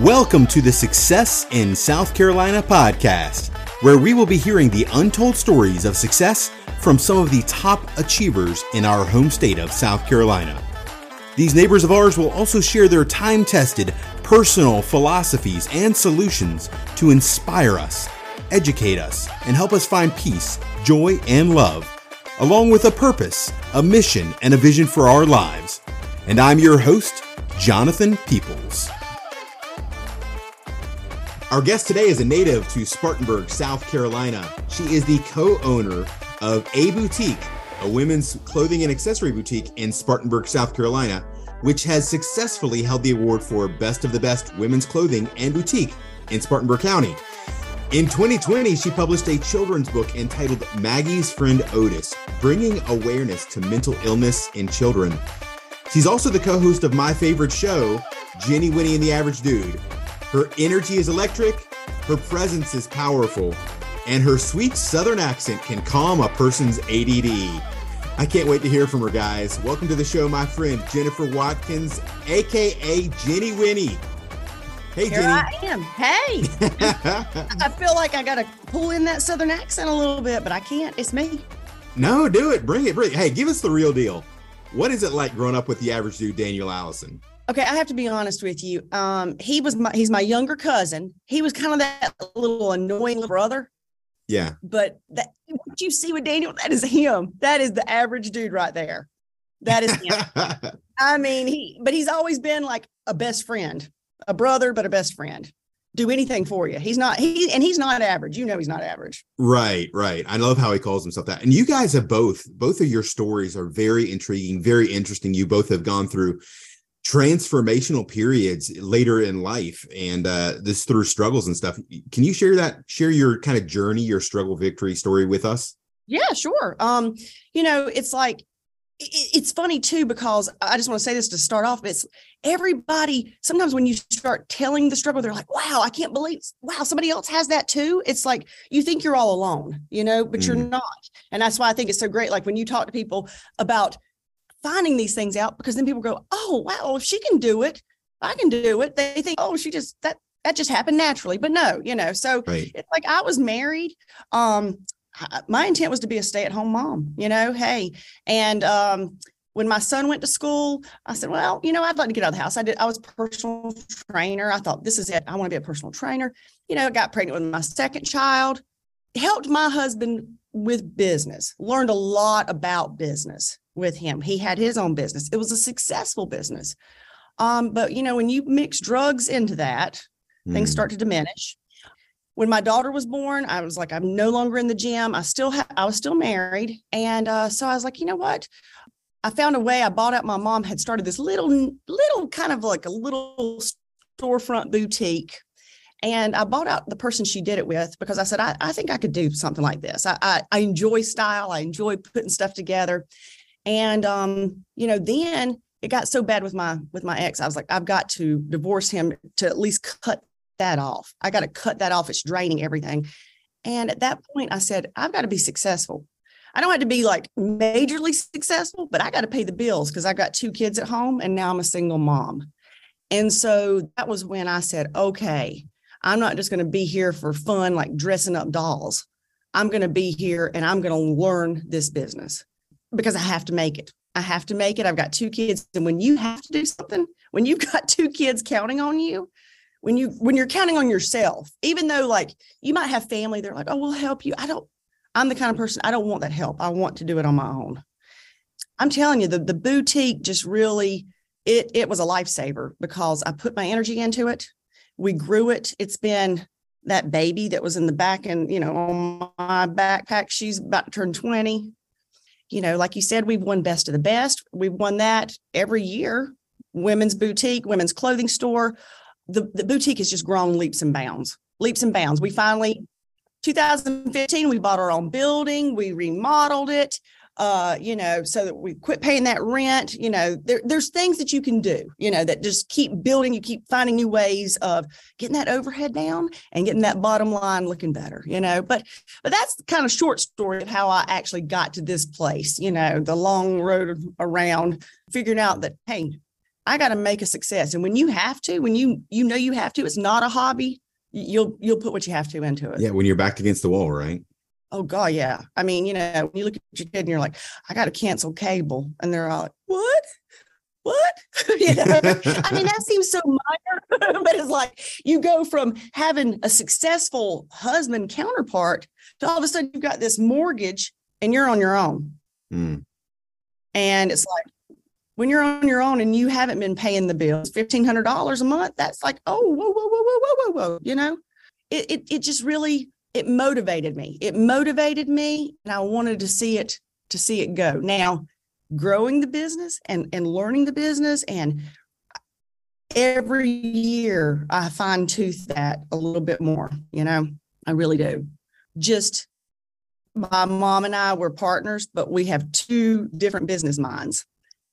Welcome to the Success in South Carolina podcast, where we will be hearing the untold stories of success from some of the top achievers in our home state of South Carolina. These neighbors of ours will also share their time tested personal philosophies and solutions to inspire us, educate us, and help us find peace, joy, and love, along with a purpose, a mission, and a vision for our lives. And I'm your host, Jonathan Peoples. Our guest today is a native to Spartanburg, South Carolina. She is the co owner of A Boutique, a women's clothing and accessory boutique in Spartanburg, South Carolina, which has successfully held the award for Best of the Best Women's Clothing and Boutique in Spartanburg County. In 2020, she published a children's book entitled Maggie's Friend Otis, bringing awareness to mental illness in children. She's also the co host of my favorite show, Jenny Winny and the Average Dude. Her energy is electric, her presence is powerful, and her sweet southern accent can calm a person's ADD. I can't wait to hear from her, guys. Welcome to the show, my friend Jennifer Watkins, aka Jenny Winny. Hey, Here Jenny. I am. Hey. I feel like I got to pull in that southern accent a little bit, but I can't. It's me. No, do it. Bring it. Bring it. Hey, give us the real deal. What is it like growing up with the average dude, Daniel Allison? Okay, I have to be honest with you. Um, he was my he's my younger cousin. He was kind of that little annoying brother. Yeah. But that what you see with Daniel, that is him. That is the average dude right there. That is him. I mean, he but he's always been like a best friend, a brother, but a best friend. Do anything for you. He's not he and he's not average. You know he's not average. Right, right. I love how he calls himself that. And you guys have both, both of your stories are very intriguing, very interesting. You both have gone through transformational periods later in life and uh this through struggles and stuff. Can you share that share your kind of journey your struggle victory story with us? Yeah sure. Um you know it's like it's funny too because i just want to say this to start off it's everybody sometimes when you start telling the struggle they're like wow i can't believe wow somebody else has that too. It's like you think you're all alone you know but mm. you're not. And that's why i think it's so great like when you talk to people about finding these things out because then people go, oh, wow, if she can do it, I can do it. They think, oh, she just, that, that just happened naturally. But no, you know, so right. it's like I was married. Um, my intent was to be a stay at home mom, you know, hey, and, um, when my son went to school, I said, well, you know, I'd like to get out of the house. I did, I was personal trainer. I thought this is it. I want to be a personal trainer. You know, got pregnant with my second child, helped my husband with business, learned a lot about business with him. He had his own business. It was a successful business. Um, but you know, when you mix drugs into that, mm. things start to diminish. When my daughter was born, I was like, I'm no longer in the gym. I still ha- I was still married, and uh, so I was like, you know what? I found a way. I bought out. My mom had started this little, little kind of like a little storefront boutique and I bought out the person she did it with because I said, I, I think I could do something like this. I, I, I, enjoy style. I enjoy putting stuff together. And um, you know, then it got so bad with my with my ex. I was like, I've got to divorce him to at least cut that off. I got to cut that off. It's draining everything. And at that point, I said, I've got to be successful. I don't have to be like majorly successful, but I got to pay the bills because I got two kids at home and now I'm a single mom. And so that was when I said, okay, I'm not just going to be here for fun, like dressing up dolls. I'm going to be here and I'm going to learn this business because I have to make it. I have to make it. I've got two kids. And when you have to do something, when you've got two kids counting on you, when you when you're counting on yourself, even though like you might have family, they're like, oh, we'll help you. I don't, I'm the kind of person I don't want that help. I want to do it on my own. I'm telling you, the the boutique just really it it was a lifesaver because I put my energy into it. We grew it. It's been that baby that was in the back and you know on my backpack. She's about to turn 20 you know, like you said, we've won best of the best. We've won that every year. Women's boutique, women's clothing store. The, the boutique has just grown leaps and bounds, leaps and bounds. We finally, 2015, we bought our own building, we remodeled it uh, you know, so that we quit paying that rent. You know, there, there's things that you can do, you know, that just keep building. You keep finding new ways of getting that overhead down and getting that bottom line looking better, you know. But but that's kind of short story of how I actually got to this place, you know, the long road around figuring out that hey, I got to make a success. And when you have to, when you you know you have to, it's not a hobby. You'll you'll put what you have to into it. Yeah, when you're backed against the wall, right? Oh God, yeah. I mean, you know, when you look at your kid and you're like, I got to cancel cable, and they're all like, what? What? you know? I mean, that seems so minor, but it's like you go from having a successful husband counterpart to all of a sudden you've got this mortgage and you're on your own. Mm. And it's like when you're on your own and you haven't been paying the bills, fifteen hundred dollars a month, that's like, oh, whoa, whoa, whoa, whoa, whoa, whoa, whoa. You know, it, it it just really it motivated me. It motivated me, and I wanted to see it to see it go. Now, growing the business and and learning the business, and every year I fine tooth that a little bit more. You know, I really do. Just my mom and I were partners, but we have two different business minds.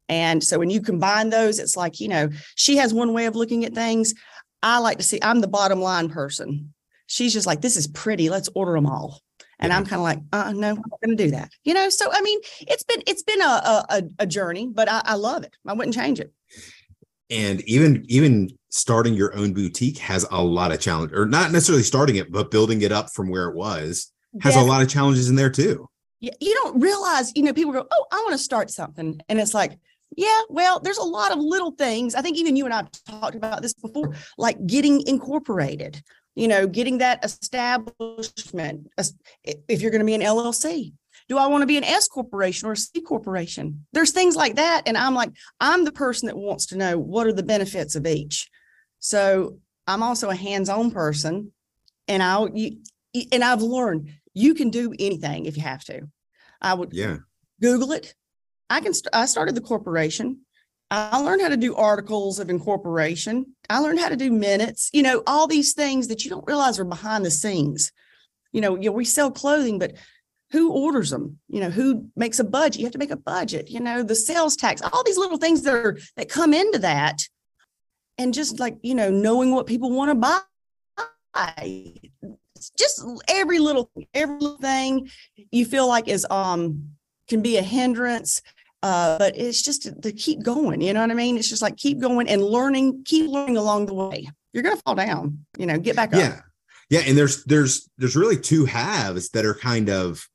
And so when you combine those, it's like, you know, she has one way of looking at things. I like to see, I'm the bottom line person. She's just like, this is pretty. Let's order them all. And I'm kind of like, uh, no, I'm not going to do that. You know, so I mean, it's been it's been a a, a journey, but I, I love it. I wouldn't change it. And even even starting your own boutique has a lot of challenge, or not necessarily starting it, but building it up from where it was has Definitely. a lot of challenges in there too. You don't realize, you know, people go, oh, I want to start something, and it's like, yeah, well, there's a lot of little things. I think even you and I have talked about this before, like getting incorporated, you know, getting that establishment. If you're going to be an LLC, do I want to be an S corporation or a C corporation? There's things like that. And I'm like, I'm the person that wants to know what are the benefits of each. So I'm also a hands on person. And I'll, you, and I've learned you can do anything if you have to. I would yeah. Google it, I can, st- I started the corporation. I learned how to do articles of incorporation. I learned how to do minutes, you know, all these things that you don't realize are behind the scenes. You know, you know, we sell clothing, but who orders them? You know, who makes a budget? You have to make a budget, you know, the sales tax, all these little things that are that come into that. And just like, you know, knowing what people want to buy. Just every little every little thing you feel like is um can be a hindrance uh, but it's just to, keep going. You know what I mean? It's just like keep going and learning, keep learning along the way. You're gonna fall down. You know, get back up. Yeah, yeah. And there's there's there's really two halves that are kind of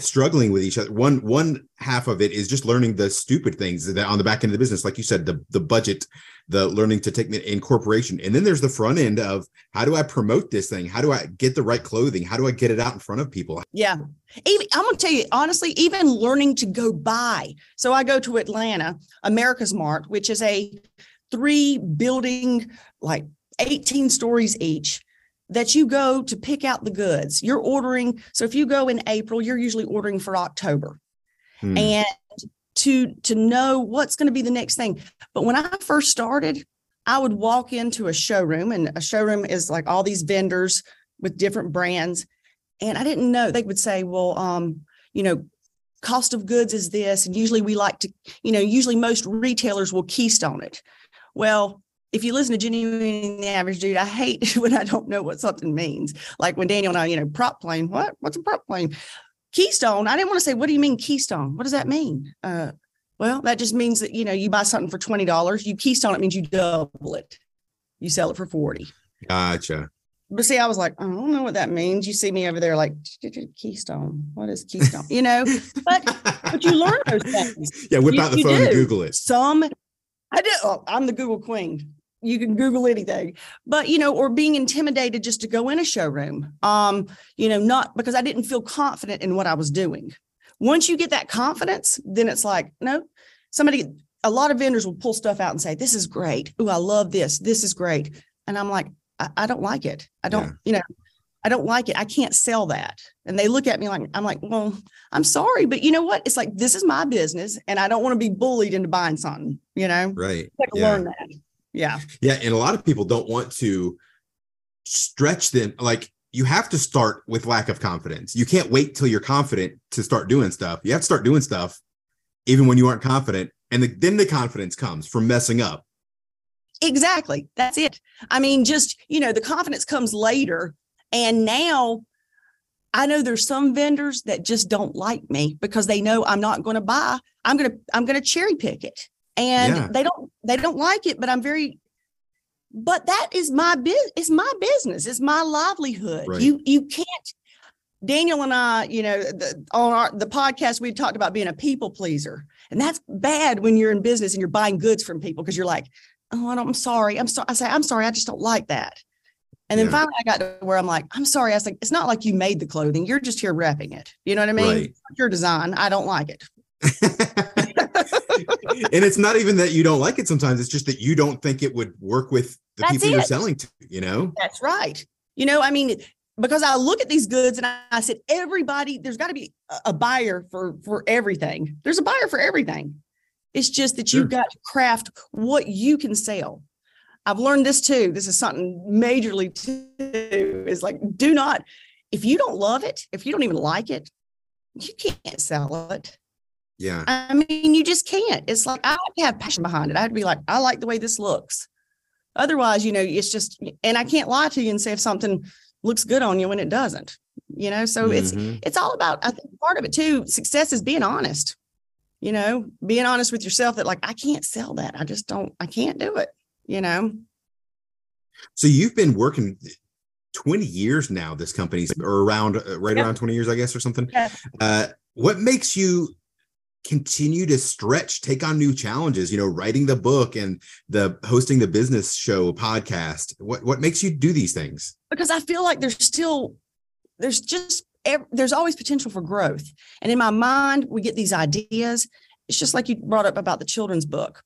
struggling with each other. One one half of it is just learning the stupid things that on the back end of the business, like you said, the the budget, the learning to take the incorporation, and then there's the front end of how do I promote this thing? How do I get the right clothing? How do I get it out in front of people? Yeah, even I'm gonna tell you honestly, even learning to go buy. So I go to Atlanta, AmericasMart, which is a three building like 18 stories each that you go to pick out the goods. You're ordering. So if you go in April, you're usually ordering for October. Hmm. And to to know what's going to be the next thing. But when I first started, I would walk into a showroom and a showroom is like all these vendors with different brands and I didn't know they would say, well, um, you know, cost of goods is this and usually we like to, you know, usually most retailers will keystone it. Well, if you listen to Jenny Winny the average dude, I hate when I don't know what something means. Like when Daniel and I, you know, prop plane, what? What's a prop plane? Keystone. I didn't want to say, what do you mean keystone? What does that mean? Uh, well, that just means that, you know, you buy something for $20, you keystone, it means you double it. You sell it for 40. Gotcha. But see, I was like, I don't know what that means. You see me over there, like Keystone. What is Keystone? You know, but but you learn those things. Yeah, whip you, out the phone and Google it. Some, I did. Oh, I'm the Google queen you can google anything but you know or being intimidated just to go in a showroom um you know not because i didn't feel confident in what i was doing once you get that confidence then it's like no somebody a lot of vendors will pull stuff out and say this is great oh i love this this is great and i'm like i, I don't like it i don't yeah. you know I don't like it. I can't sell that. And they look at me like, I'm like, well, I'm sorry, but you know what? It's like, this is my business and I don't want to be bullied into buying something, you know? Right. yeah. learn that. Yeah. Yeah. And a lot of people don't want to stretch them. Like you have to start with lack of confidence. You can't wait till you're confident to start doing stuff. You have to start doing stuff even when you aren't confident. And the, then the confidence comes from messing up. Exactly. That's it. I mean, just, you know, the confidence comes later. And now I know there's some vendors that just don't like me because they know I'm not going to buy. I'm going to, I'm going to cherry pick it and Yeah. they don't they don't like it but i'm very but that is my business it's my business. It's my livelihood. Right. you you can't daniel and i you know the, on our the podcast we talked about being a people pleaser. And that's bad when you're in business and you're buying goods from people because you're like oh I don't, i'm sorry. I'm sorry i say i'm sorry. I just don't like that. And then Yeah. finally i got to where i'm like i'm sorry. I was like it's not like you made the clothing. You're just here wrapping it. You know what i mean? Right. Your design. I don't like it and it's not even that you don't like it sometimes it's just that you don't think it would work with the That's people you're selling to you know That's right. You know, I mean, because I look at these goods and I, I said, everybody, there's got to be a- a buyer for for everything. There's a buyer for everything. It's just that Sure. you've got to craft what you can sell. I've learned this too. This is something majorly too. Is like, do not, if you don't love it, if you don't even like it, you can't sell it. Yeah I mean, you just can't. It's like I have to have passion behind it. I'd be like, I like the way this looks. Otherwise, you know, it's just, and I can't lie to you and say if something looks good on you when it doesn't. You know, so it's Mhm. it's all about. I think part of it too. Success is being honest. You know, being honest with yourself that like I can't sell that. I just don't. I can't do it. You know. so you've been working 20 years now this company's or around uh, right Yep. around 20 years i guess or something Yeah. uh what makes you continue to stretch take on new challenges you know writing the book and the hosting the business show podcast what what makes you do these things because I feel like there's still there's just there's always potential for growth. And in my mind, we get these ideas. It's just like you brought up about the children's book.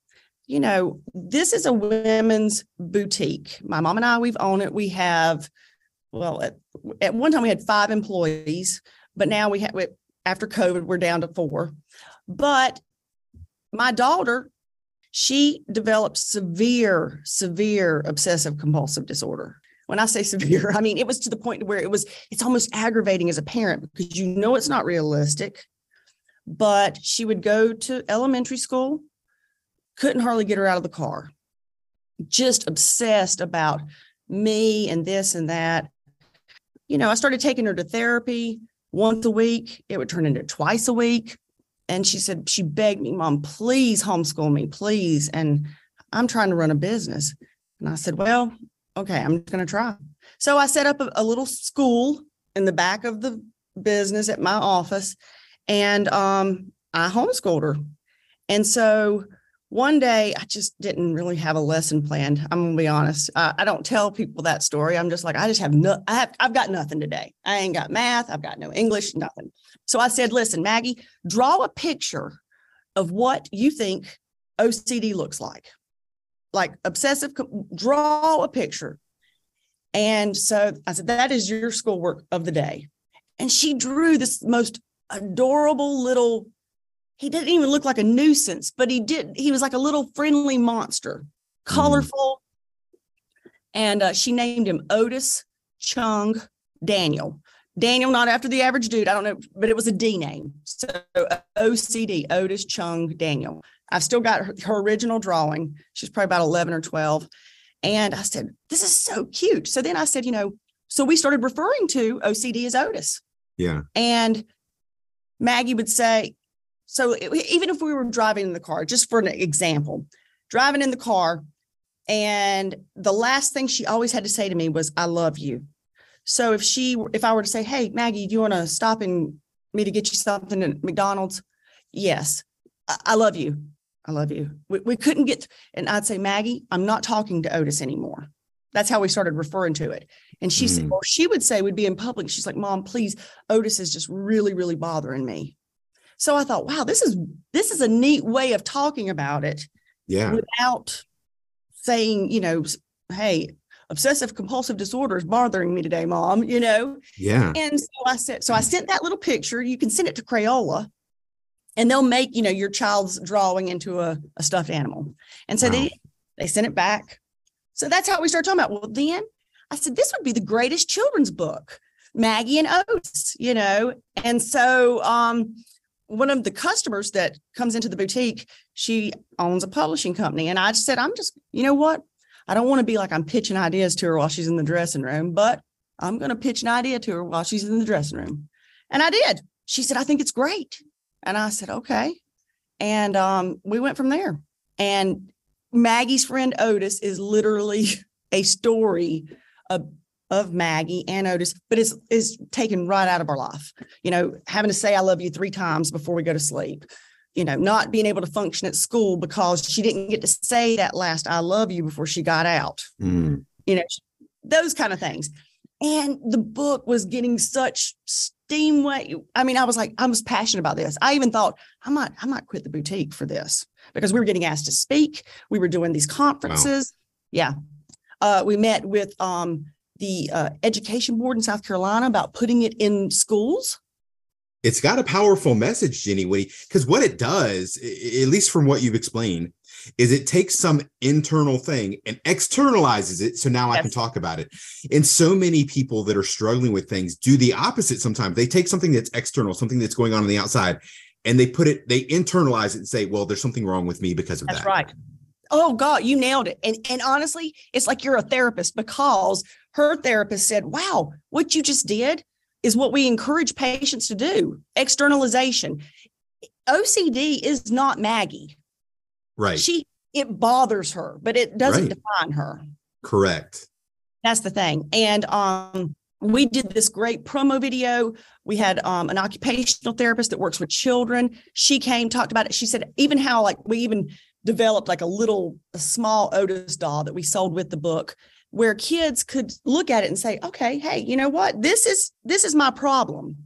You know, this is a women's boutique. My mom and I, we've owned it. We have, well, at, at one time we had five employees, but now we have after COVID, we're down to four. But my daughter, she developed severe, severe obsessive compulsive disorder when I say severe, I mean it was to the point where it was it's almost aggravating as a parent because you know it's not realistic. But she would go to elementary school, couldn't hardly get her out of the car. Just obsessed about me and this and that. You know, I started taking her to therapy once a week. It would turn into twice a week. And she said, she begged me, Mom, please homeschool me, please. And I'm trying to run a business. And I said, Well, okay, I'm going to try. So I set up a, a little school in the back of the business at my office and um, I homeschooled her. And so one day I just didn't really have a lesson planned. I'm gonna be honest. I, I don't tell people that story. I'm just like, I just have no, I have, I've got nothing today. I ain't got math. I've got no English, nothing. So I said, listen, Maggie, draw a picture of what you think OCD looks like like obsessive, draw a picture. And so I said, that is your schoolwork of the day. And she drew this most adorable little, he didn't even look like a nuisance, but he did, he was like a little friendly monster, colorful. And uh, she named him Otis Chung Daniel. Daniel, not after the average dude, I don't know, but it was a D name. So OCD, Otis Chung Daniel. I've still got her, her original drawing. She's probably about 11 or 12. And I said, This is so cute. So then I said, You know, so we started referring to OCD as Otis. yeah And Maggie would say, So it- even if we were driving in the car, just for an example, driving in the car, and the last thing she always had to say to me was, I love you. So if she, if I were to say, Hey, Maggie, do you want to stop and me to get you something at McDonald's? Yes, I, I love you. I love you. We, we couldn't get, and I'd say, Maggie, I'm not talking to Otis anymore. That's how we started referring to it. And she said, Mm. or she would say, we'd be in public. She's like, Mom, please, Otis is just really, really bothering me. So I thought, wow, this is this is a neat way of talking about it yeah without saying, you know, hey, obsessive compulsive disorder is bothering me today, mom, you know. yeah And so I said, so I sent that little picture. You can send it to Crayola and they'll make, you know, your child's drawing into a, a stuffed animal. And so Wow. they they sent it back. So that's how we started talking about. Well, then I said, this would be the greatest children's book, Maggie and Otis, you know. And so um one of the customers that comes into the boutique, she owns a publishing company. And I just said, I'm just, you know what? I don't want to be like I'm pitching ideas to her while she's in the dressing room, but I'm going to pitch an idea to her while she's in the dressing room. And I did. She said, I think it's great. And I said, okay. And um, we went from there. And Maggie's friend Otis is literally a story of, of Maggie and Otis, but it's is taken right out of our life. You know, having to say I love you three times before we go to sleep. You know, not being able to function at school because she didn't get to say that last I love you before she got out. Mm. You know, those kind of things. And the book was getting such steam wet. I mean, I was like, I was passionate about this. I even thought I might, I might quit the boutique for this because we were getting asked to speak. We were doing these conferences. Wow. Yeah. Uh, we met with um, the uh, education board in South Carolina about putting it in schools. It's got a powerful message, Jenny Whitty, because what it does, at least from what you've explained, is it takes some internal thing and externalizes it. So now yes. I can talk about it. And so many people that are struggling with things do the opposite sometimes. They take something that's external, something that's going on on the outside, and they put it, they internalize it and say, well, there's something wrong with me because of that's that. That's right. Oh God, you nailed it. And and honestly, it's like you're a therapist because her therapist said, Wow, what you just did is what we encourage patients to do. Externalization. OCD is not Maggie. Right. She it bothers her, but it doesn't right. define her. Correct. That's the thing. And um we did this great promo video. We had um, an occupational therapist that works with children. She came, talked about it. She said, even how like we even developed like a little a small Otis doll that we sold with the book where kids could look at it and say, okay, hey, you know what? This is this is my problem.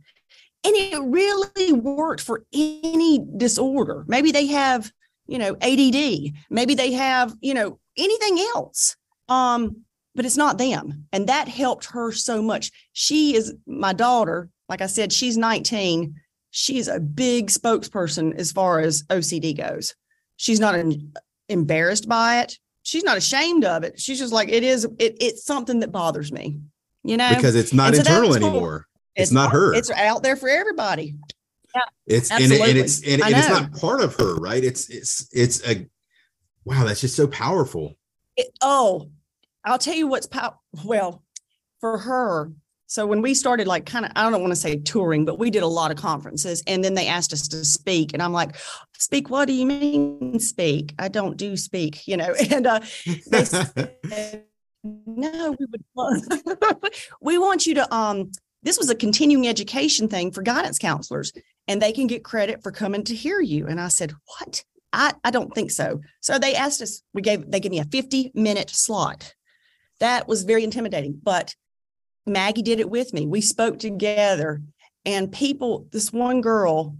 And it really worked for any disorder. Maybe they have you know, ADD. Maybe they have, you know, anything else. Um, but it's not them. And that helped her so much. She is my daughter. Like I said, she's 19. She's a big spokesperson as far as OCD goes. She's not an, embarrassed by it. She's not ashamed of it. She's just like, it is, it, it's something that bothers me, you know, because it's not internal anymore. It's, it's, not her. It's out there for everybody. Yeah, it's and, it, and, it's and, and it's not part of her, right? It's it's it's a wow. That's just so powerful. It, oh, I'll tell you what's pow. Well, for her. So when we started, like, kind of, I don't want to say touring, but we did a lot of conferences, and then they asked us to speak, and I'm like, "Speak? What do you mean speak? I don't do speak, you know." And uh, they said, "No, we would. we want you to um." This was a continuing education thing for guidance counselors and they can get credit for coming to hear you. And I said, What? I, I don't think so. So they asked us, we gave, they gave me a 50 minute slot. That was very intimidating, but Maggie did it with me. We spoke together and people, this one girl,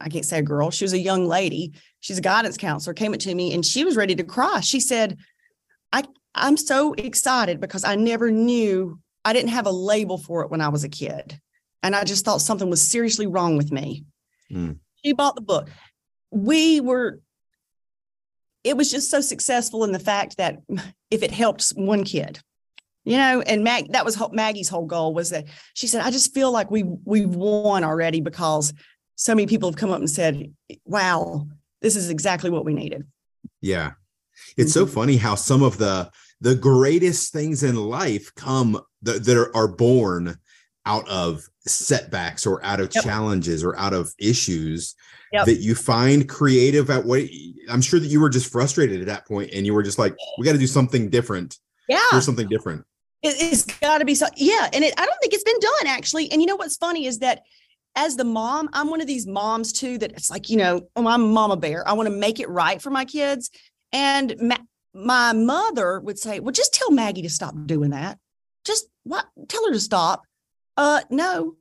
I can't say a girl, she was a young lady. She's a guidance counselor, came up to me and she was ready to cry. She said, I, I'm so excited because I never knew, I didn't have a label for it when I was a kid. And I just thought something was seriously wrong with me. Mm. She bought the book. We were, it was just so successful in the fact that if it helped one kid, you know, and Mag, that was Maggie's whole goal was that she said, I just feel like we we've won already because so many people have come up and said, wow, this is exactly what we needed. Yeah. It's mm-hmm. so funny how some of the the greatest things in life come that, that are, are born out of setbacks or out of yep. challenges or out of issues yep. that you find creative at what I'm sure that you were just frustrated at that point and you were just like, we got to do something different. Yeah. Here's something different. It, has got to be so. Yeah. And it, I don't think it's been done actually. And you know what's funny is that as the mom, I'm one of these moms too that it's like, you know, oh, I'm a mama bear. I want to make it right for my kids. And ma- my mother would say, well, just tell Maggie to stop doing that. Just what? Tell her to stop. Uh, no.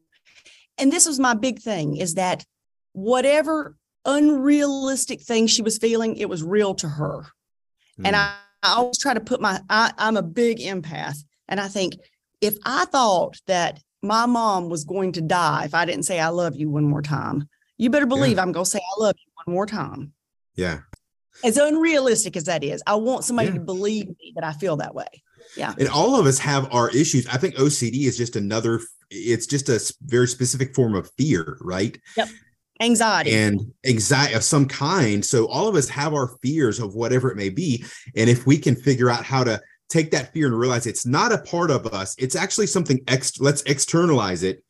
And this was my big thing is that whatever unrealistic thing she was feeling, it was real to her. Mm. And I, I, always try to put my, I, I'm a big empath. And I think if I thought that my mom was going to die if I didn't say I love you one more time, you better believe yeah. I'm going to say I love you one more time. Yeah. As unrealistic as that is, I want somebody yeah. to believe me that I feel that way. Yeah. And all of us have our issues. I think OCD is just another it's just a very specific form of fear, right? Yep. Anxiety. And anxiety of some kind. So all of us have our fears of whatever it may be. And if we can figure out how to take that fear and realize it's not a part of us, it's actually something ex let's externalize it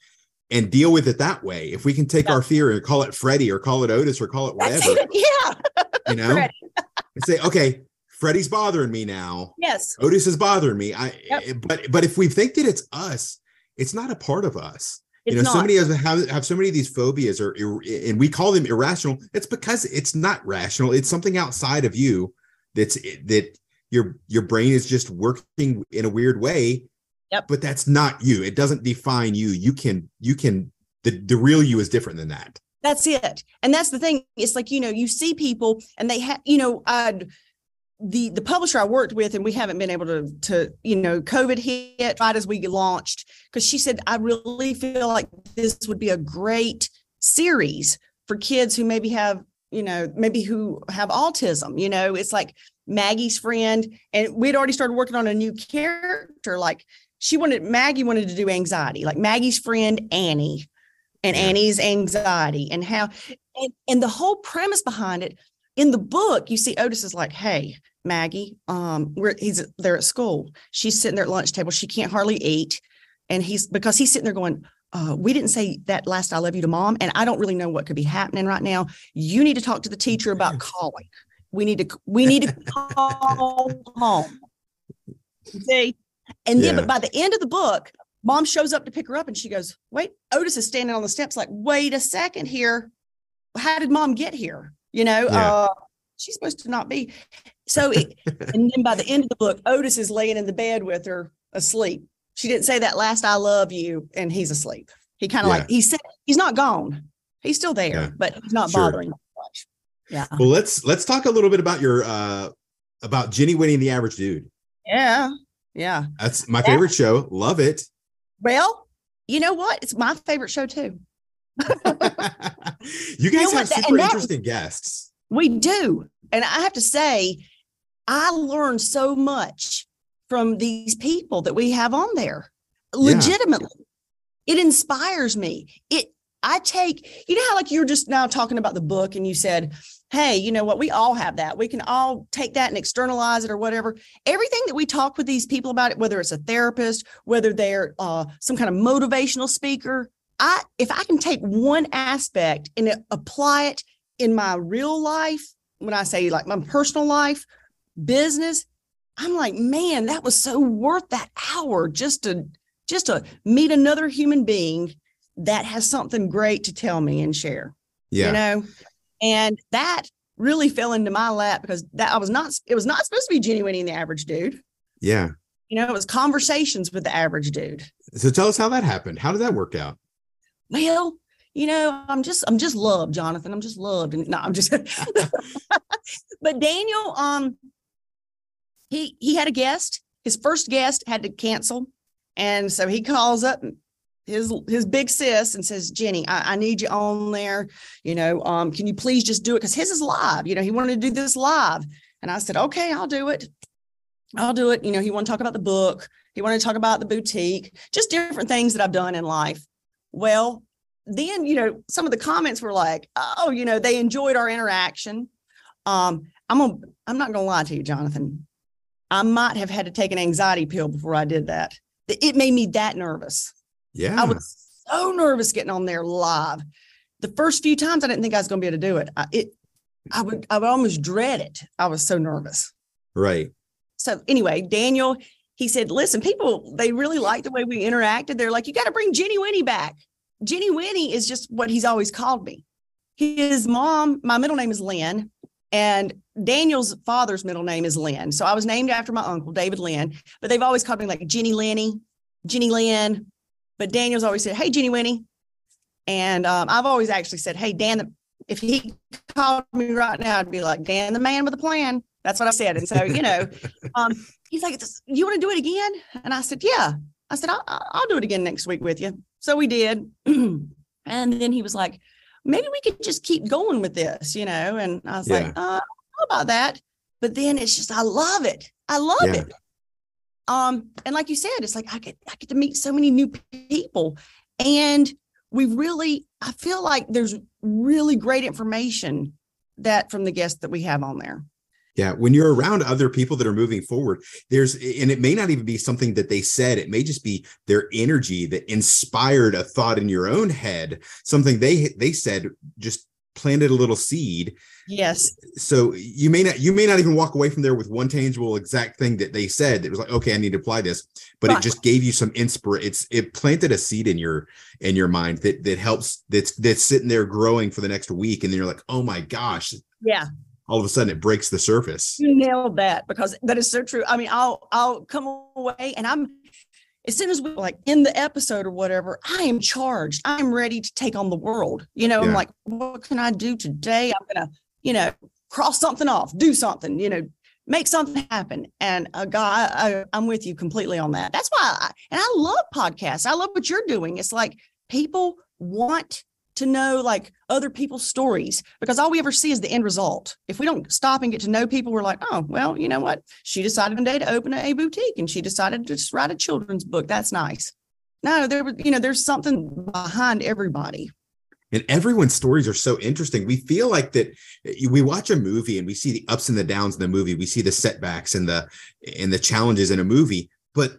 and deal with it that way. If we can take yep. our fear and call it Freddie or call it Otis or call it whatever. Yeah. You know? and say, okay, Freddie's bothering me now. Yes. Otis is bothering me. I Yep. Eh, but but if we think that it's us, it's not a part of us. It's you know, so not. many of have, have so many of these phobias or and we call them irrational. It's because it's not rational. It's something outside of you that's eh, that your your brain is just working in a weird way. Yep. But that's not you. It doesn't define you. You can you can the, the real you is different than that. That's it. And that's the thing. It's like, you know, you see people and they have, you know, I'd the the publisher I worked with, and we haven't been able to to, you know, COVID hit right as we launched, because she said, I really feel like this would be a great series for kids who maybe have, you know, maybe who have autism. You know, it's like Maggie's friend, and we'd already started working on a new character. Like she wanted Maggie wanted to do anxiety, like Maggie's friend Annie and. Annie's anxiety and how and, and the whole premise behind it in the book you see Otis is like hey Maggie um we're he's there at school she's sitting there at lunch table she can't hardly eat and he's because he's sitting there going uh, we didn't say that last I love you to mom and I don't really know what could be happening right now you need to talk to the teacher about calling we need to we need to call home see and then Yeah. but by the end of the book mom shows up to pick her up and she goes, Wait, Otis is standing on the steps, like, wait a second here. How did mom get here? You know, Yeah. uh, she's supposed to not be. So, it, and then by the end of the book, Otis is laying in the bed with her asleep. She didn't say that last I love you, and he's asleep. He kind of Yeah. like, he said, he's not gone. He's still there, Yeah. but he's not Sure. bothering much. Yeah. Well, let's let's talk a little bit about your uh about Jenny winning the average dude. Yeah. Yeah. That's my Yeah. favorite show. Love it. Well, you know what? It's my favorite show too. you guys know have what? Super that- interesting guests. We do. And I have to say, I learned so much from these people that we have on there. Legitimately. It inspires me. It I take, you know how like you're just now talking about the book and you said, hey, you know what? We all have that. We can all take that and externalize it or whatever. Everything that we talk with these people about it, whether it's a therapist, whether they're uh, some kind of motivational speaker, I if I can take one aspect and apply it in my real life, when I say like my personal life, business, I'm like, man, that was so worth that hour just to just to meet another human being that has something great to tell me and share. Yeah. You know, and that really fell into my lap because that I was not it was not supposed to be Winny the average dude. yeah. You know, it was conversations with the average dude. So tell us how that happened. How did that work out? Well, you know, I'm just I'm just loved, Jonathan. I'm just loved. And no, I'm just but Daniel, um, he he had a guest. His first guest had to cancel. And so he calls up his his big sis and says, Jenny, I, I need you on there. You know, um, can you please just do it? Because his is live. You know, he wanted to do this live. And I said, okay, I'll do it. I'll do it. You know, he wanted to talk about the book. He wanted to talk about the boutique, just different things that I've done in life. Well, then, you know, some of the comments were like, oh, you know, they enjoyed our interaction. Um, I'm gonna, I'm not gonna lie to you, Jonathan. I might have had to take an anxiety pill before I did that. It made me that nervous. Yeah. I was so nervous getting on there live. The first few times I didn't think I was gonna be able to do it. I, it, I would, I would almost dread it. I was so nervous. right. So anyway, Daniel, he said, listen, people, they really like the way we interacted. They're like, you got to bring Jenny Winny back. Jenny Winny is just what he's always called me. His mom, my middle name is Lynn, and Daniel's father's middle name is Lynn. So I was named after my uncle, David Lynn, but they've always called me like Jenny Lenny, Jenny Lynn. But Daniel's always said, hey, Jenny Winny. And um, I've always actually said, hey, Dan, the, if he called me right now, I'd be like, Dan, the man with a plan. That's what I said. And so, you know, um, he's like, you want to do it again? And I said, yeah. I said, I'll, I'll do it again next week with you. So we did. and then he was like, maybe we could just keep going with this, you know? And I was Yeah. like, uh, about that? But then it's just, I love it. I love Yeah. it. Um, and like you said, it's like I get I get to meet so many new people. And we really, I feel like there's really great information that from the guests that we have on there. Yeah, when you're around other people that are moving forward, there's and it may not even be something that they said, it may just be their energy that inspired a thought in your own head, something they they said just planted a little seed. Yes. So you may not you may not even walk away from there with one tangible exact thing that they said that was like, okay, I need to apply this, but right. it just gave you some inspiration. It's it planted a seed in your in your mind that that helps that's that's sitting there growing for the next week, and then you're like, oh my gosh. Yeah all of a sudden it breaks the surface. You nailed that because that is so true. I mean, I'll I'll come away and I'm as soon as we like in the episode or whatever, I am charged. I'm ready to take on the world. You know, yeah. I'm like, what can I do today? I'm gonna, you know, cross something off, do something, you know, make something happen. And uh, a guy, I, I'm with you completely on that. That's why, I, and I love podcasts. I love what you're doing. It's like people want to know like other people's stories because all we ever see is the end result. If we don't stop and get to know people, we're like, oh, well, you know what? She decided one day to open a boutique and she decided to just write a children's book. That's nice. No, there was, you know, there's something behind everybody. And everyone's stories are so interesting. We feel like that eh, we watch a movie and we see the ups and the downs in the movie. We see the setbacks and the and the challenges in a movie. But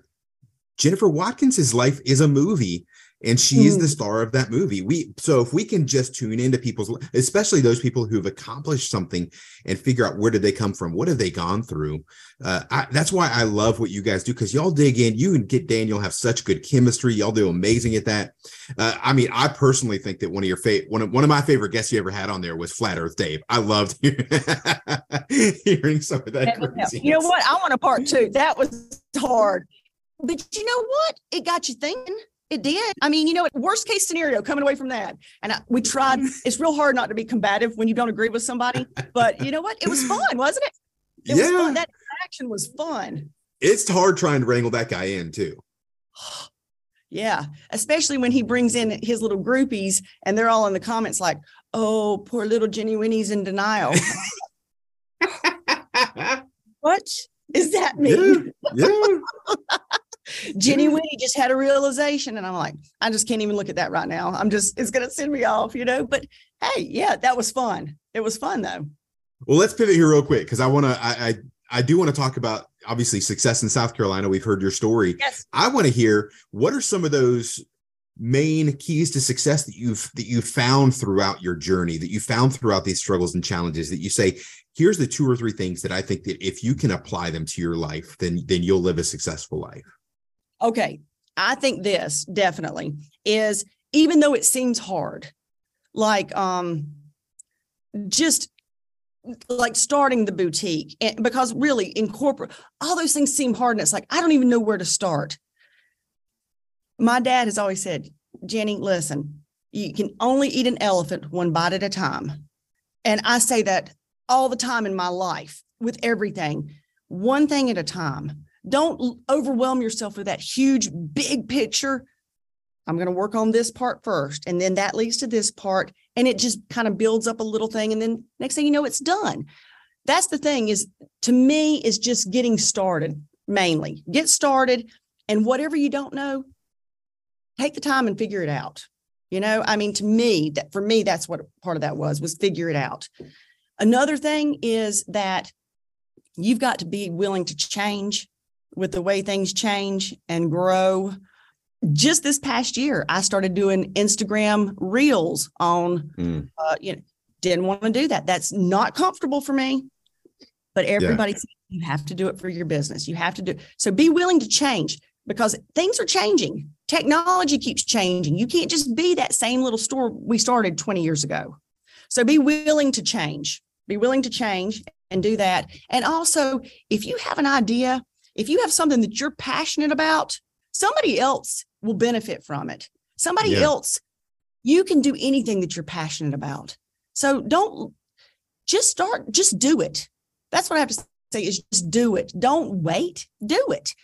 Jennifer Watkins's life is a movie and she is the mm. star of that movie. We so if we can just tune into people's especially those people who've accomplished something and figure out where did they come from what have they gone through uh, I, that's why i love what you guys do because y'all dig in. You and get daniel have such good chemistry. Y'all do amazing at that. Uh, i mean i personally think that one of your favorite one of, one of my favorite guests you ever had on there was flat earth dave. I loved hearing some of that you know what? I want a part two. That was hard. But you know what? It got you thinking it did. I mean, you know, worst case scenario coming away from that. And I, we tried, it's real hard not to be combative when you don't agree with somebody, but you know what? It was fun, wasn't it? It yeah. was fun. That action was fun. It's hard trying to wrangle that guy in too. yeah. Especially when he brings in his little groupies and they're all in the comments like, oh, poor little Jenny Winny's in denial. what is that mean? Yeah. yeah. Jenny Winny just had a realization. And I'm like, I just can't even look at that right now. I'm just, it's going to send me off, you know? But hey, yeah, that was fun. It was fun though. Well, let's pivot here real quick because I want to, I, I, I do want to talk about obviously success in South Carolina. We've heard your story. Yes. I want to hear what are some of those main keys to success that you've that you found throughout your journey that you found throughout these struggles and challenges that you say here's the two or three things that i think that if you can apply them to your life then then you'll live a successful life Okay. I think this definitely is even though it seems hard, like um just like starting the boutique and because really in corporate all those things seem hard and it's like I don't even know where to start. My dad has always said, Jenny, listen, you can only eat an elephant one bite at a time. And I say that all the time in my life with everything, one thing at a time. Don't overwhelm yourself with that huge, big picture. I'm going to work on this part first. And then that leads to this part. And it just kind of builds up a little thing. And then next thing you know, it's done. That's the thing is to me, is just getting started mainly. Get started. And whatever you don't know, take the time and figure it out. You know, I mean, to me, that for me, that's what part of that was, was figure it out. Another thing is that you've got to be willing to change with the way things change and grow. Just this past year, I started doing Instagram reels on, mm. uh, you know, didn't want to do that. That's not comfortable for me. But everybody yeah. you have to do it for your business. You have to do so. Be willing to change because things are changing. Technology keeps changing. You can't just be that same little store we started 20 years ago. So be willing to change. Be willing to change and do that. And also, if you have an idea if you have something that you're passionate about, somebody else will benefit from it. Somebody yeah. else, you can do anything that you're passionate about. So don't just start, just do it. That's what I have to say is just do it. Don't wait, do it.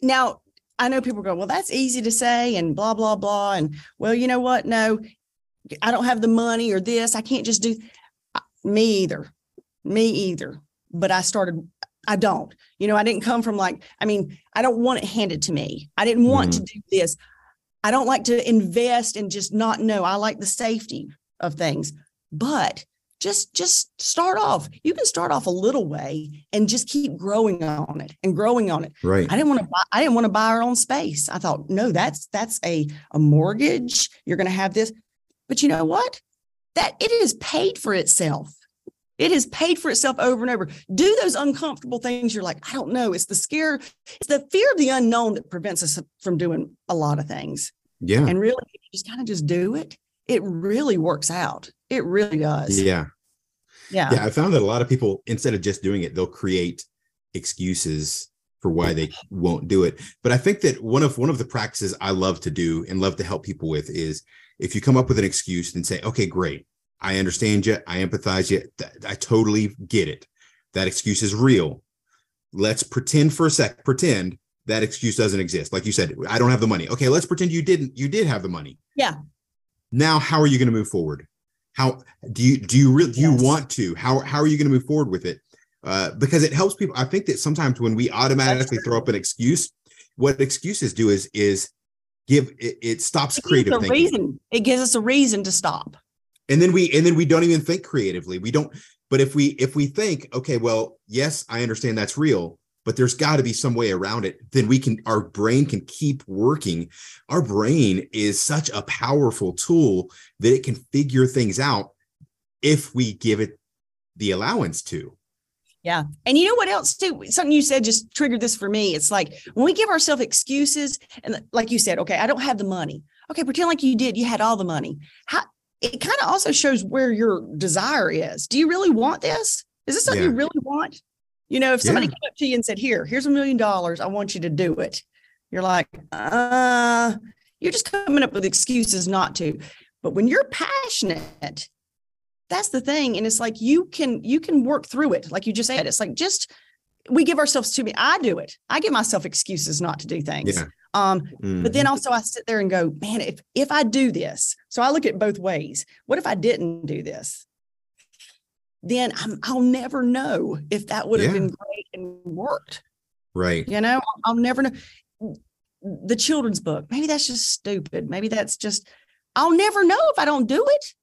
Now, I know people go, well, that's easy to say and blah, blah, blah. And well, you know what? No, I don't have the money or this. I can't just do me either. Me either. But I started I don't. You know, I didn't come from like, I mean, I don't want it handed to me. I didn't want mm-hmm. to do this. I don't like to invest and just not know. I like the safety of things. But just just start off. You can start off a little way and just keep growing on it and growing on it. Right. I didn't want to buy, I didn't want to buy our own space. I thought, no, that's that's a a mortgage. You're going to have this. But you know what? that it is paid for itself. It has paid for itself over and over. Do those uncomfortable things. You're like, I don't know. It's the scare, it's the fear of the unknown that prevents us from doing a lot of things. Yeah. And really, just kind of just do it. It really works out. It really does. Yeah. Yeah. Yeah. I found that a lot of people, instead of just doing it, they'll create excuses for why they won't do it. But I think that one of one of the practices I love to do and love to help people with is if you come up with an excuse and say, okay, great. I understand you. I empathize you. I totally get it. That excuse is real. Let's pretend for a sec, pretend that excuse doesn't exist. Like you said, I don't have the money. Okay, let's pretend you didn't, you did have the money. Yeah. Now, how are you going to move forward? How do you, do you really, do you want to, how, how are you going to move forward with it? Uh, because it helps people. I think that sometimes when we automatically throw up an excuse, what excuses do is, is give, it, it stops It creative thinking reason. It gives us a reason to stop. And then we and then we don't even think creatively we don't but if we if we think okay well yes i understand that's real but there's got to be some way around it then we can our brain can keep working our brain is such a powerful tool that it can figure things out if we give it the allowance to Yeah. And you know what else too? Something you said just triggered this for me. It's like when we give ourselves excuses and like you said, okay, I don't have the money. Okay, pretend like you did. You had all the money. How it kind of also shows where your desire is. Do you really want this? Is this something you really want? You know, if somebody Yeah. came up to you and said, Here, here's a million dollars. I want you to do it. You're like, uh, you're just coming up with excuses not to. But when you're passionate, that's the thing. And it's like you can you can work through it. Like you just said, it's like just we give ourselves too many. I do it. I give myself excuses not to do things. yeah Um, but then Mhm. also I sit there and go, man, if if I do this, so I look at both ways. What if I didn't do this? Then I'm, I'll never know if that would have Yeah. been great and worked. right You know, I'll never know. The children's book, maybe that's just stupid. Maybe that's just, I'll never know if I don't do it.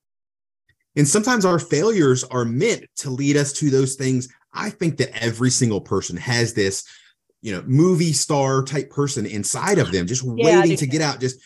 And sometimes our failures are meant to lead us to those things. I think that every single person has this, you know, movie star type person inside of them, just Yeah, waiting to get out. Just,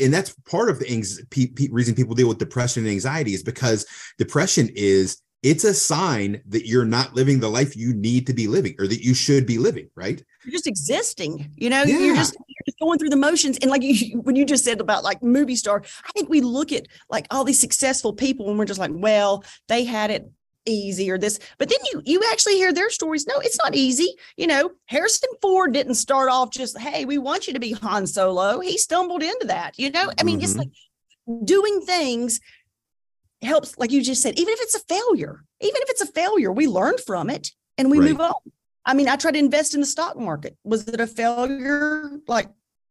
and that's part of the anx- pe- pe- reason people deal with depression and anxiety is because depression is it's a sign that you're not living the life you need to be living or that you should be living, right? You're just existing, you know, Yeah. you're just you're just going through the motions. And like you, when you just said about like movie star, I think we look at like all these successful people and we're just like, well, they had it easy or this, but then you you actually hear their stories. No, it's not easy. You know, Harrison Ford didn't start off just, hey, we want you to be Han Solo. He stumbled into that, you know. I mean, it's Mhm. like doing things helps, like you just said, even if it's a failure, even if it's a failure, we learn from it and we Right. move on. I mean, I tried to invest in the stock market. Was it a failure like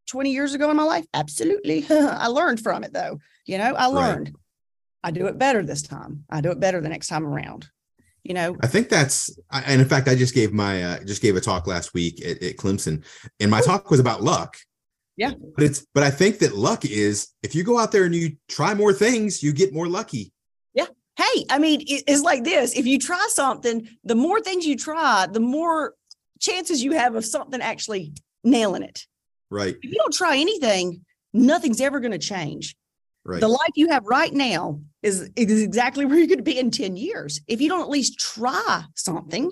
20 years ago in my life? Absolutely. I learned from it though. You know, I Right. I do it better this time. I do it better the next time around. You know, I think that's, and in fact, I just gave my, uh, just gave a talk last week at, at Clemson, and my talk was about luck. Yeah. But it's, but I think that luck is if you go out there and you try more things, you get more lucky. Yeah. Hey, I mean, it's like this. If you try something, the more things you try, the more chances you have of something actually nailing it. Right. If you don't try anything, nothing's ever going to change. Right. The life you have right now is, is exactly where you're going to be in 10 years. If you don't at least try something,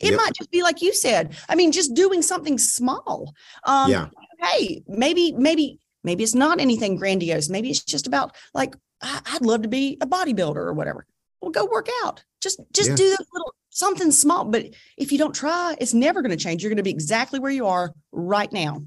it Yep. might just be like you said. I mean, just doing something small. Um, yeah. Hey, maybe, maybe, maybe it's not anything grandiose. Maybe it's just about like, I'd love to be a bodybuilder or whatever. Well, go work out. Just, just Yeah. do that little something small. But if you don't try, it's never going to change. You're going to be exactly where you are right now.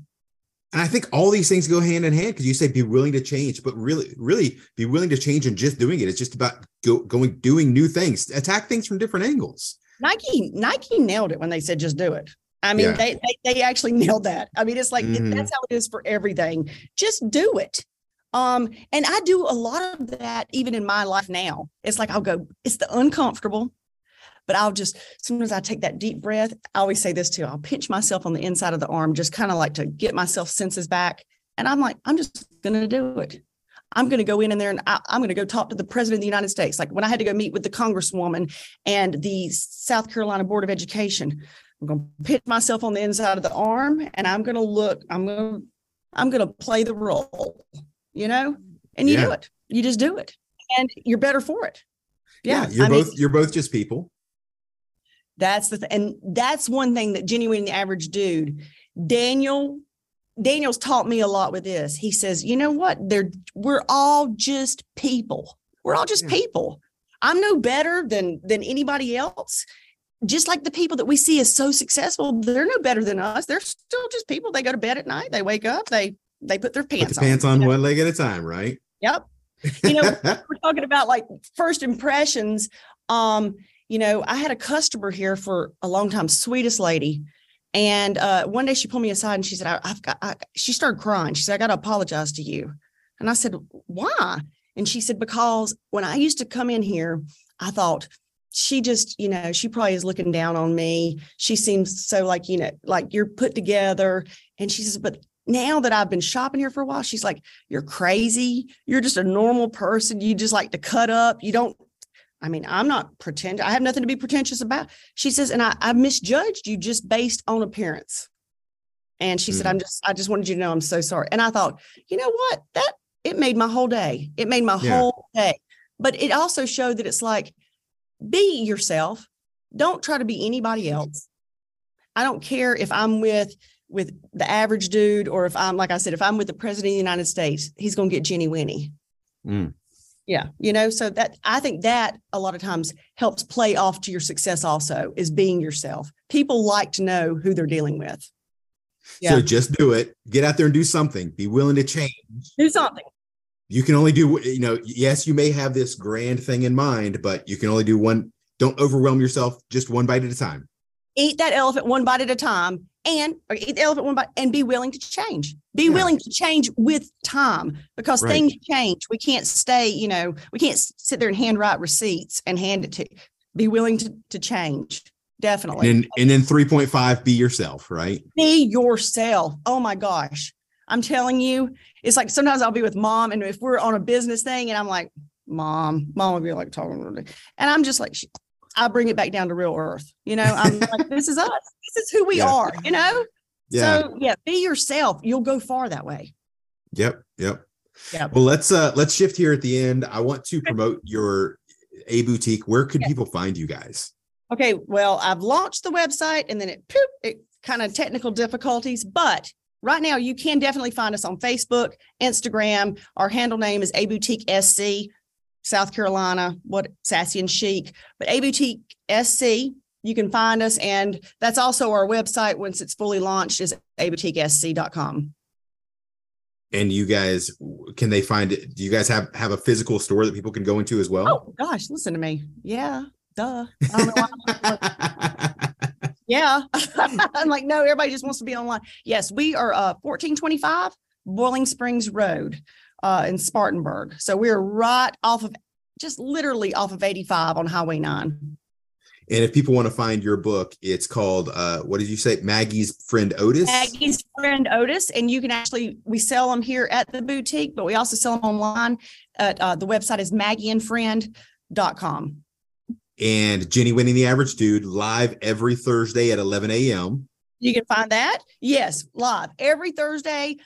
And I think all these things go hand in hand because you say be willing to change, but really, really be willing to change and just doing it. It's just about go, going, doing new things, attack things from different angles. Nike Nike nailed it when they said just do it. I mean, Yeah. they, they they actually nailed that. I mean, it's like Mhm. that's how it is for everything. Just do it. Um, and I do a lot of that even in my life now. It's like I'll go, it's the uncomfortable, but I'll just sometimes I take that deep breath. I always say this too. I'll pinch myself on the inside of the arm, just kind of like to get myself senses back. And I'm like, I'm just gonna do it. I'm going to go in in there and I, I'm going to go talk to the president of the United States. Like when I had to go meet with the congresswoman and the South Carolina Board of Education, I'm going to pit myself on the inside of the arm and I'm going to look, I'm going to, I'm going to play the role, you know, and you do it. You just do it. and you're better for it. Yeah, you're I both mean, you're both just people. That's the th- and that's one thing that Jenny Winny the average dude, Daniel. Daniel's taught me a lot with this. He says, you know what? They're we're all just people. We're all just Yeah. people. I'm no better than than anybody else. Just like the people that we see as so successful, they're no better than us. They're still just people. They go to bed at night. They wake up. They they put their Put pants the pants on. on you know? one leg at a time, right? Yep. You know, we're talking about like first impressions. Um, you know, I had a customer here for a long time, sweetest lady. And uh, one day she pulled me aside and she said, I, I've got, I, she started crying. She said, I got to apologize to you. And I said, why? And she said, because when I used to come in here, I thought she just, you know, she probably is looking down on me. She seems so like, you know, like you're put together. And she says, but now that I've been shopping here for a while, she's like, you're crazy. You're just a normal person. You just like to cut up. You don't, I mean, I'm not pretend. I have nothing to be pretentious about. She says, and I, I misjudged you just based on appearance. And she said, Mm. I'm just, I just wanted you to know I'm so sorry. And I thought, you know what? That it made my whole day. It made my Yeah. whole day. But it also showed that it's like, be yourself. Don't try to be anybody else. I don't care if I'm with with the average dude or if I'm like I said, if I'm with the president of the United States, he's gonna get Jenny Winny. Mm. Yeah, you know, so that I think that a lot of times helps play off to your success also is being yourself. People like to know who they're dealing with. Yeah. So Yeah. just do it. Get out there and do something. Be willing to change. Do something. You can only do, you know, yes, you may have this grand thing in mind, but you can only do one. Don't overwhelm yourself. Just one bite at a time. Eat that elephant one bite at a time and or eat the elephant one bite and be willing to change. Be Yeah. willing to change with time because Right. things change. We can't stay, you know, we can't sit there and handwrite receipts and hand it to be willing to, to change. Definitely. And and then 3.5, be yourself, right? be yourself. Oh my gosh. I'm telling you, it's like sometimes I'll be with mom, and if we're on a business thing, and I'm like, Mom, mom will be like talking, to me. and I'm just like, I bring it back down to real earth. You know, I'm like, this is us. Is who we Yeah. are, you know? Yeah. So, yeah, be yourself. You'll go far that way. Yep. Yep. Yep. Well, let's uh let's shift here at the end. I want to promote your a boutique. Where could Yeah. people find you guys? Okay, well, I've launched the website and then it poop, it kind of technical difficulties, but right now you can definitely find us on Facebook, Instagram. Our handle name is A Boutique SC, South Carolina, what sassy and chic, but A Boutique SC. You can find us, and that's also our website once it's fully launched is aboutiquesc.com. And you guys, can they find it? Do you guys have have a physical store that people can go into as well? Oh gosh, listen to me. Yeah, duh. I don't know why. Yeah. I'm like, no, everybody just wants to be online. Yes, we are uh 1425 Boiling Springs Road uh in Spartanburg. So we're right off of just literally off of 85 on Highway 9. And if people want to find your book, it's called uh what did you say? Maggie's friend Otis. Maggie's friend Otis, and you can actually we sell them here at the boutique, but we also sell them online. At uh, the website is maggieandfriend.com. and Jenny Winny and the Average Dude live every Thursday at 11 a.m. You can find that. Yes, live every Thursday.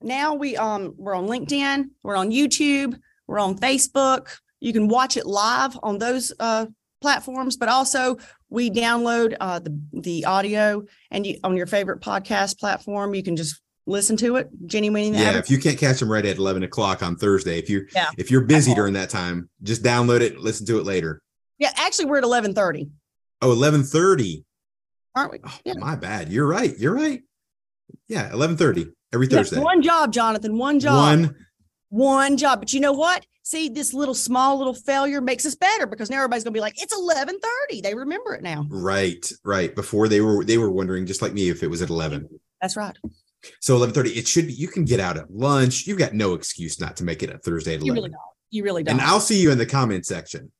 Now we um we're on LinkedIn, we're on YouTube, we're on Facebook. You can watch it live on those uh platforms, but also we download uh the the audio and you on your favorite podcast platform. You can just listen to it. Jenny Winny and Yeah, Average. if you can't catch them right at 11 o'clock on Thursday, if you're Yeah. if you're busy during that time, just download it, listen to it later. Yeah, actually we're at eleven thirty, Oh, 11:30. aren't we? Oh, Yeah. my bad. You're right. You're right. Yeah, 11:30 every Thursday. one job, Jonathan. One job. One one job. But you know what? See, this little small little failure makes us better because now everybody's gonna be like, it's eleven thirty. They remember it now. right, right. Before they were they were wondering just like me if it was at 11. That's right. So 11:30 it should be you can get out at lunch. You've got no excuse not to make it a Thursday at 11 You really don't. You really don't. and I'll see you in the comment section.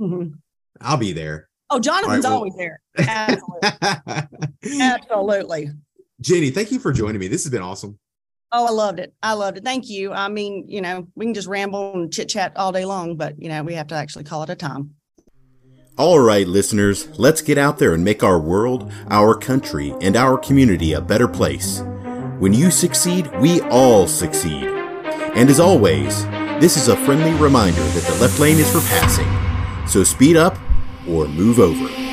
Mhm. I'll be there. Oh, Jonathan's well- always there. Absolutely. Absolutely. Jenny, thank you for joining me. This has been awesome. Oh, I loved it. I loved it. Thank you. I mean, you know, we can just ramble and chit chat all day long, but you know, we have to actually call it a time. All right, listeners, let's get out there and make our world, our country, and our community a better place. When you succeed, we all succeed. And as always, this is a friendly reminder that the left lane is for passing, so speed up or move over.